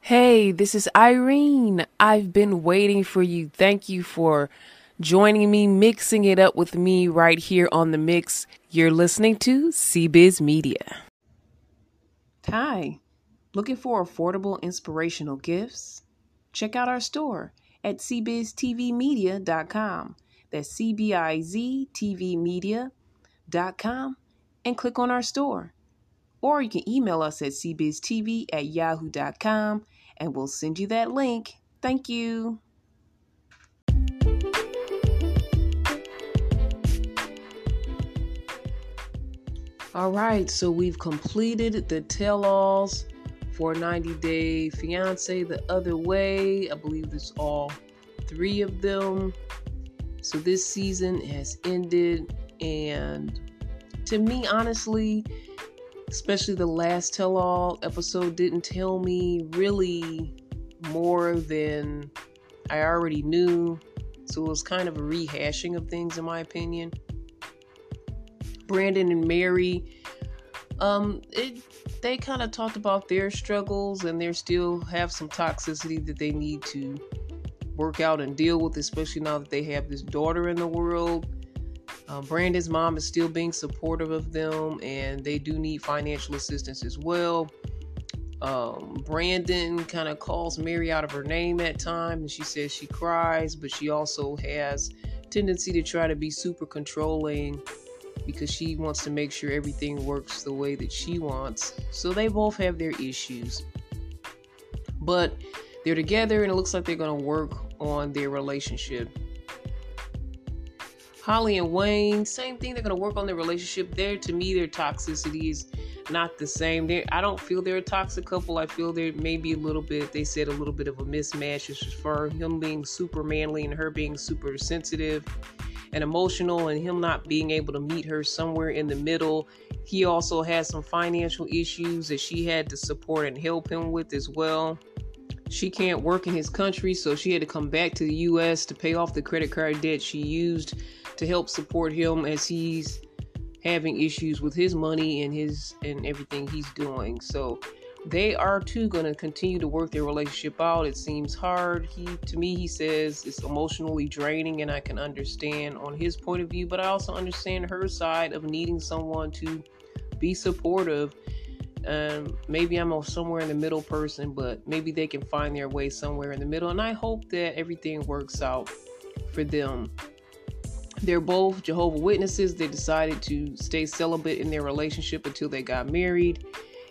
Hey, this is Irene. I've been waiting for you. Thank you for joining me, mixing it up with me right here on the mix. You're listening to CBiz Media. Hi, looking for affordable inspirational gifts? Check out our store at cbiztvmedia.com. That's C-B-I-Z-T-V-media.com and click on our store. Or you can email us at cbiztv at yahoo.com and we'll send you that link. Thank you. All right, so we've completed the tell alls for 90 Day Fiance the other way. I believe there's all three of them. So this season has ended, and to me, honestly, especially the last tell all episode didn't tell me really more than I already knew. So it was kind of a rehashing of things, in my opinion. Brandon and Mary, um, it they kind of talked about their struggles and they still have some toxicity that they need to work out and deal with, especially now that they have this daughter in the world. Um, Brandon's mom is still being supportive of them, and they do need financial assistance as well. Um, Brandon kind of calls Mary out of her name at times, and she says she cries, but she also has tendency to try to be super controlling because she wants to make sure everything works the way that she wants. So they both have their issues. But they're together and it looks like they're going to work on their relationship. Holly and Wayne, same thing. They're to work on their relationship. There, to me, their toxicity is not the same. They, I don't feel they're a toxic couple. I feel they're maybe a little bit. They said a little bit of a mismatch as far him being super manly and her being super sensitive and emotional, and him not being able to meet her somewhere in the middle. He also has some financial issues that she had to support and help him with as well. She can't work in his country, so she had to come back to the US to pay off the credit card debt she used to help support him as he's having issues with his money and his and everything he's doing. So they are too going to continue to work their relationship out. It seems hard. He to me he says it's emotionally draining and I can understand on his point of view, but I also understand her side of needing someone to be supportive um, maybe I'm a somewhere in the middle person, but maybe they can find their way somewhere in the middle. And I hope that everything works out for them. They're both Jehovah Witnesses. They decided to stay celibate in their relationship until they got married,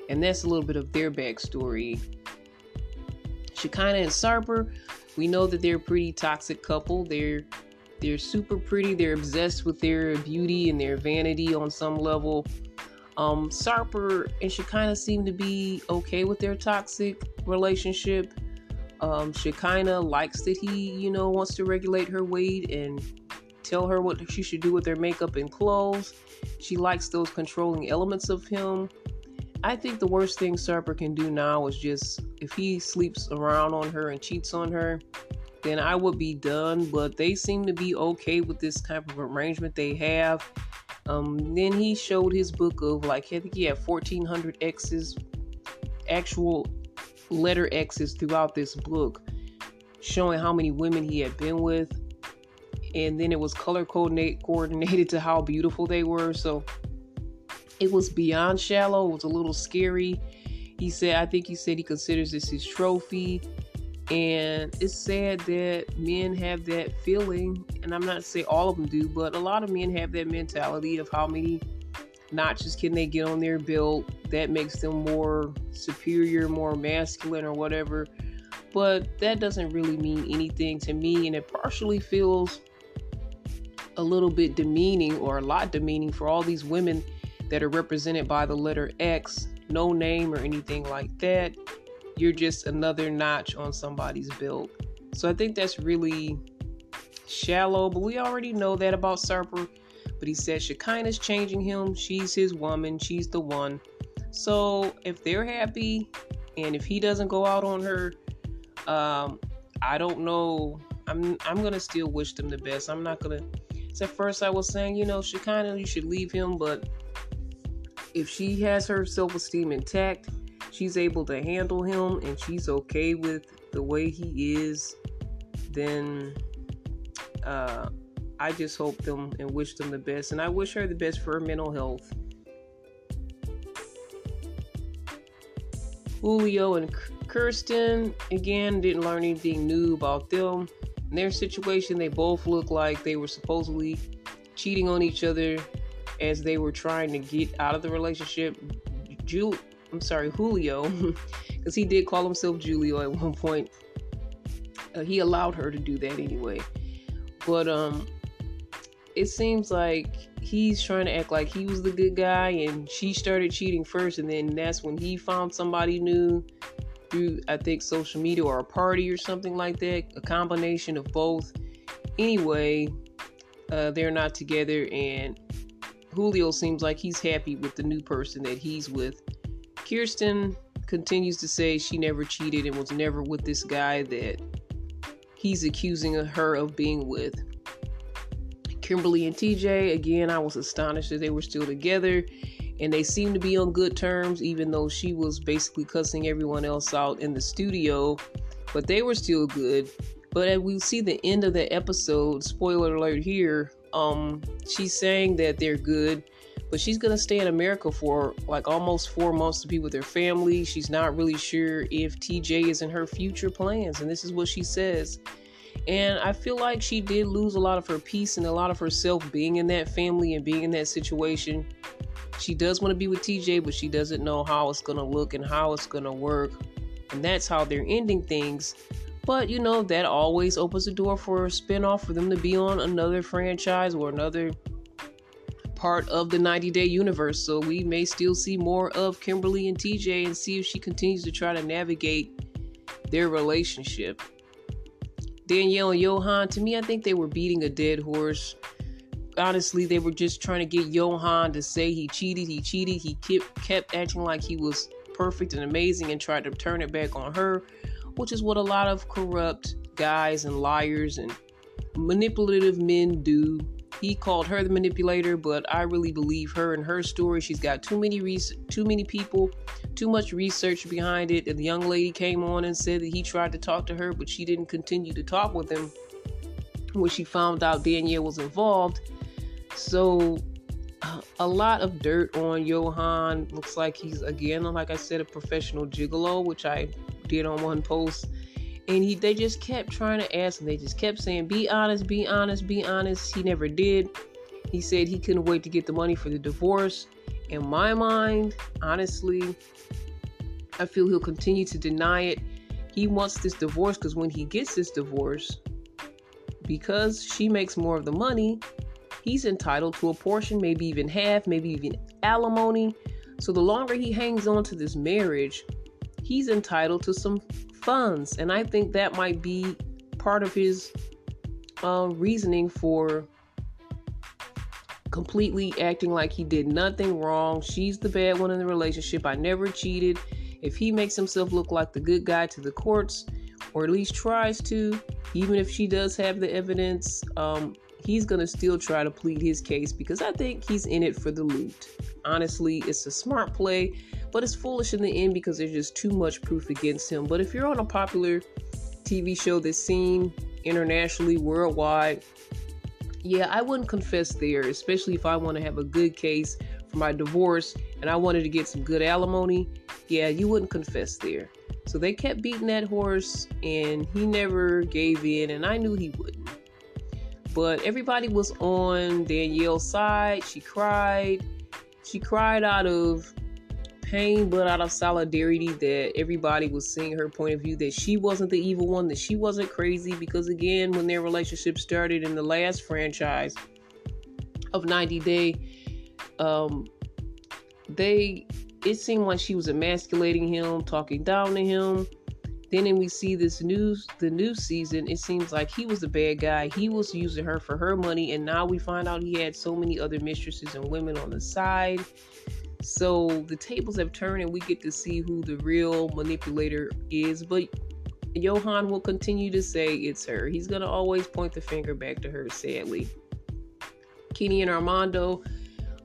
and that's a little bit of their backstory. Shekinah and Sarper, we know that they're a pretty toxic couple. They're they're super pretty. They're obsessed with their beauty and their vanity on some level. Um, Sarper and Shekinah seem to be okay with their toxic relationship. Um, Shekinah likes that he, you know, wants to regulate her weight and tell her what she should do with her makeup and clothes. She likes those controlling elements of him. I think the worst thing Sarper can do now is just if he sleeps around on her and cheats on her, then I would be done. But they seem to be okay with this type of arrangement they have. Um, then he showed his book of like I think he had 1400 X's, actual letter X's throughout this book, showing how many women he had been with, and then it was color coordinate coordinated to how beautiful they were. So it was beyond shallow. It was a little scary. He said, I think he said he considers this his trophy. And it's sad that men have that feeling, and I'm not saying all of them do, but a lot of men have that mentality of how many notches can they get on their belt that makes them more superior, more masculine, or whatever. But that doesn't really mean anything to me, and it partially feels a little bit demeaning or a lot demeaning for all these women that are represented by the letter X, no name or anything like that you're just another notch on somebody's belt. So I think that's really shallow, but we already know that about Sarper. But he said Shekinah's changing him. She's his woman. She's the one. So if they're happy and if he doesn't go out on her, um, I don't know. I'm I'm gonna still wish them the best. I'm not gonna. So at first I was saying, you know, Shekinah, you should leave him, but if she has her self esteem intact, she's able to handle him and she's okay with the way he is, then uh, I just hope them and wish them the best. And I wish her the best for her mental health. Julio and Kirsten, again, didn't learn anything new about them. In their situation, they both look like they were supposedly cheating on each other as they were trying to get out of the relationship. Jul- I'm sorry, Julio, because he did call himself Julio at one point. Uh, he allowed her to do that anyway. But um, it seems like he's trying to act like he was the good guy, and she started cheating first, and then that's when he found somebody new through I think social media or a party or something like that, a combination of both. Anyway, uh, they're not together, and Julio seems like he's happy with the new person that he's with. Kirsten continues to say she never cheated and was never with this guy that he's accusing her of being with. Kimberly and TJ, again, I was astonished that they were still together and they seem to be on good terms, even though she was basically cussing everyone else out in the studio. But they were still good. But as we see the end of the episode, spoiler alert here, um, she's saying that they're good, but she's gonna stay in America for like almost four months to be with her family. She's not really sure if TJ is in her future plans, and this is what she says. And I feel like she did lose a lot of her peace and a lot of herself being in that family and being in that situation. She does want to be with TJ, but she doesn't know how it's going to look and how it's going to work. And that's how they're ending things. But you know, that always opens the door for a spinoff for them to be on another franchise or another part of the 90 Day universe. So we may still see more of Kimberly and TJ and see if she continues to try to navigate their relationship. Danielle and Yohan, to me, I think they were beating a dead horse. Honestly, they were just trying to get Yohan to say he cheated, he cheated. He kept, kept acting like he was perfect and amazing and tried to turn it back on her, which is what a lot of corrupt guys and liars and manipulative men do he called her the manipulator, but I really believe her and her story. She's got too many too many people, too much research behind it. And the young lady came on and said that he tried to talk to her, but she didn't continue to talk with him when she found out Danielle was involved. So a lot of dirt on Yohan. Looks like he's again, like I said, a professional gigolo, which I did on one post and he they just kept trying to ask him. They just kept saying, "Be honest, be honest, be honest." He never did. He said he couldn't wait to get the money for the divorce. In my mind, honestly, I feel he'll continue to deny it. He wants this divorce because when he gets this divorce, because she makes more of the money, he's entitled to a portion, maybe even half, maybe even alimony. So the longer he hangs on to this marriage, he's entitled to some funds. And I think that might be part of his uh, reasoning for completely acting like he did nothing wrong. She's the bad one in the relationship. I never cheated. If he makes himself look like the good guy to the courts, or at least tries to, even if she does have the evidence, um, he's going to still try to plead his case because I think he's in it for the loot. Honestly, it's a smart play. But it's foolish in the end because there's just too much proof against him. But if you're on a popular TV show that's seen internationally, worldwide, yeah, I wouldn't confess there, especially if I want to have a good case for my divorce and I wanted to get some good alimony. Yeah, you wouldn't confess there. So they kept beating that horse and he never gave in, and I knew he wouldn't. But everybody was on Danielle's side. She cried. She cried out of pain, but out of solidarity that everybody was seeing her point of view that she wasn't the evil one, that she wasn't crazy. Because again, when their relationship started in the last franchise of 90 Day, um, they it seemed like she was emasculating him, talking down to him. Then when we see this news, the new season, it seems like he was the bad guy. He was using her for her money, and now we find out he had so many other mistresses and women on the side. So the tables have turned and we get to see who the real manipulator is. But Yohan will continue to say it's her. He's to always point the finger back to her, sadly. Kenny and Armando,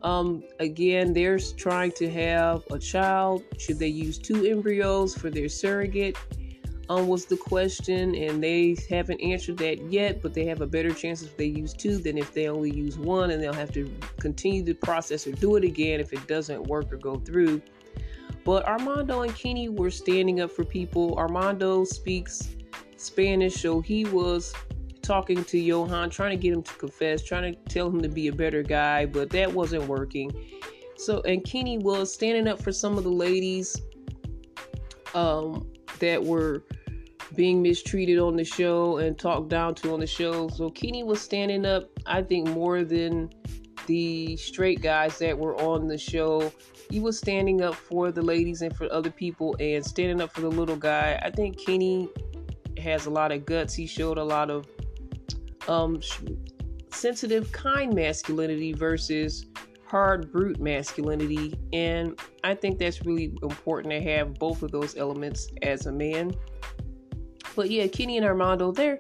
Um, again, they're trying to have a child. Should they use two embryos for their surrogate? Um, was the question, and they haven't answered that yet. But they have a better chance if they use two than if they only use one, and they'll have to continue the process or do it again if it doesn't work or go through. But Armando and Kenny were standing up for people. Armando speaks Spanish, so he was talking to Yohan, trying to get him to confess, trying to tell him to be a better guy, but that wasn't working. So, and Kenny was standing up for some of the ladies um, that were being mistreated on the show and talked down to on the show. So, Kenny was standing up, I think, more than the straight guys that were on the show. He was standing up for the ladies and for other people and standing up for the little guy. I think Kenny has a lot of guts. He showed a lot of um, sensitive, kind masculinity versus hard, brute masculinity. And I think that's really important to have both of those elements as a man. But yeah, Kenny and Armando, their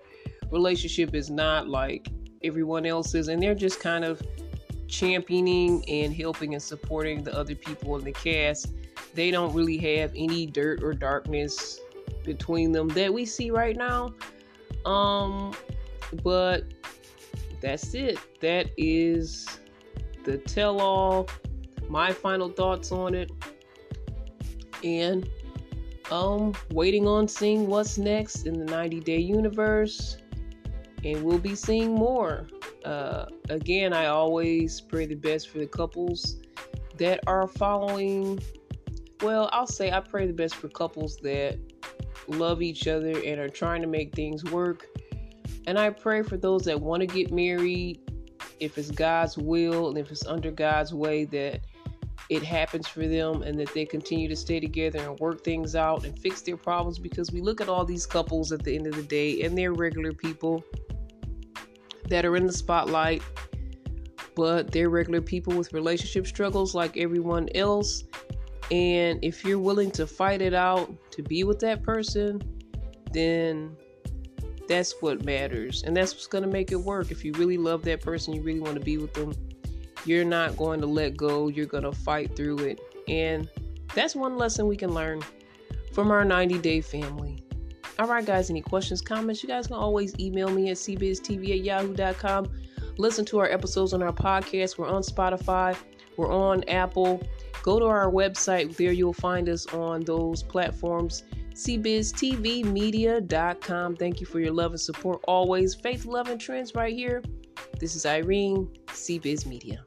relationship is not like everyone else's, and they're just kind of championing and helping and supporting the other people in the cast. They don't really have any dirt or darkness between them that we see right now. Um, but that's it. That is the tell all, my final thoughts on it. And um waiting on seeing what's next in the 90 day universe. And we'll be seeing more. Uh, again, I always pray the best for the couples that are following. Well, I'll say I pray the best for couples that love each other and are trying to make things work and I pray for those that want to get married, if it's God's will and if it's under God's way, that it happens for them and that they continue to stay together and work things out and fix their problems because we look at all these couples at the end of the day and they're regular people that are in the spotlight, but they're regular people with relationship struggles like everyone else. And if you're willing to fight it out to be with that person, then that's what matters. And that's what's going to make it work. If you really love that person, you really want to be with them, you're not going to let go. You're going to fight through it. And that's one lesson we can learn from our 90 day family. All right, guys, any questions, comments? You guys can always email me at cbiztv at yahoo.com. Listen to our episodes on our podcast. We're on Spotify, we're on Apple. Go to our website. There you'll find us on those platforms cbiztvmedia.com. Thank you for your love and support always. Faith, love, and trends right here. This is Irene, CBiz Media.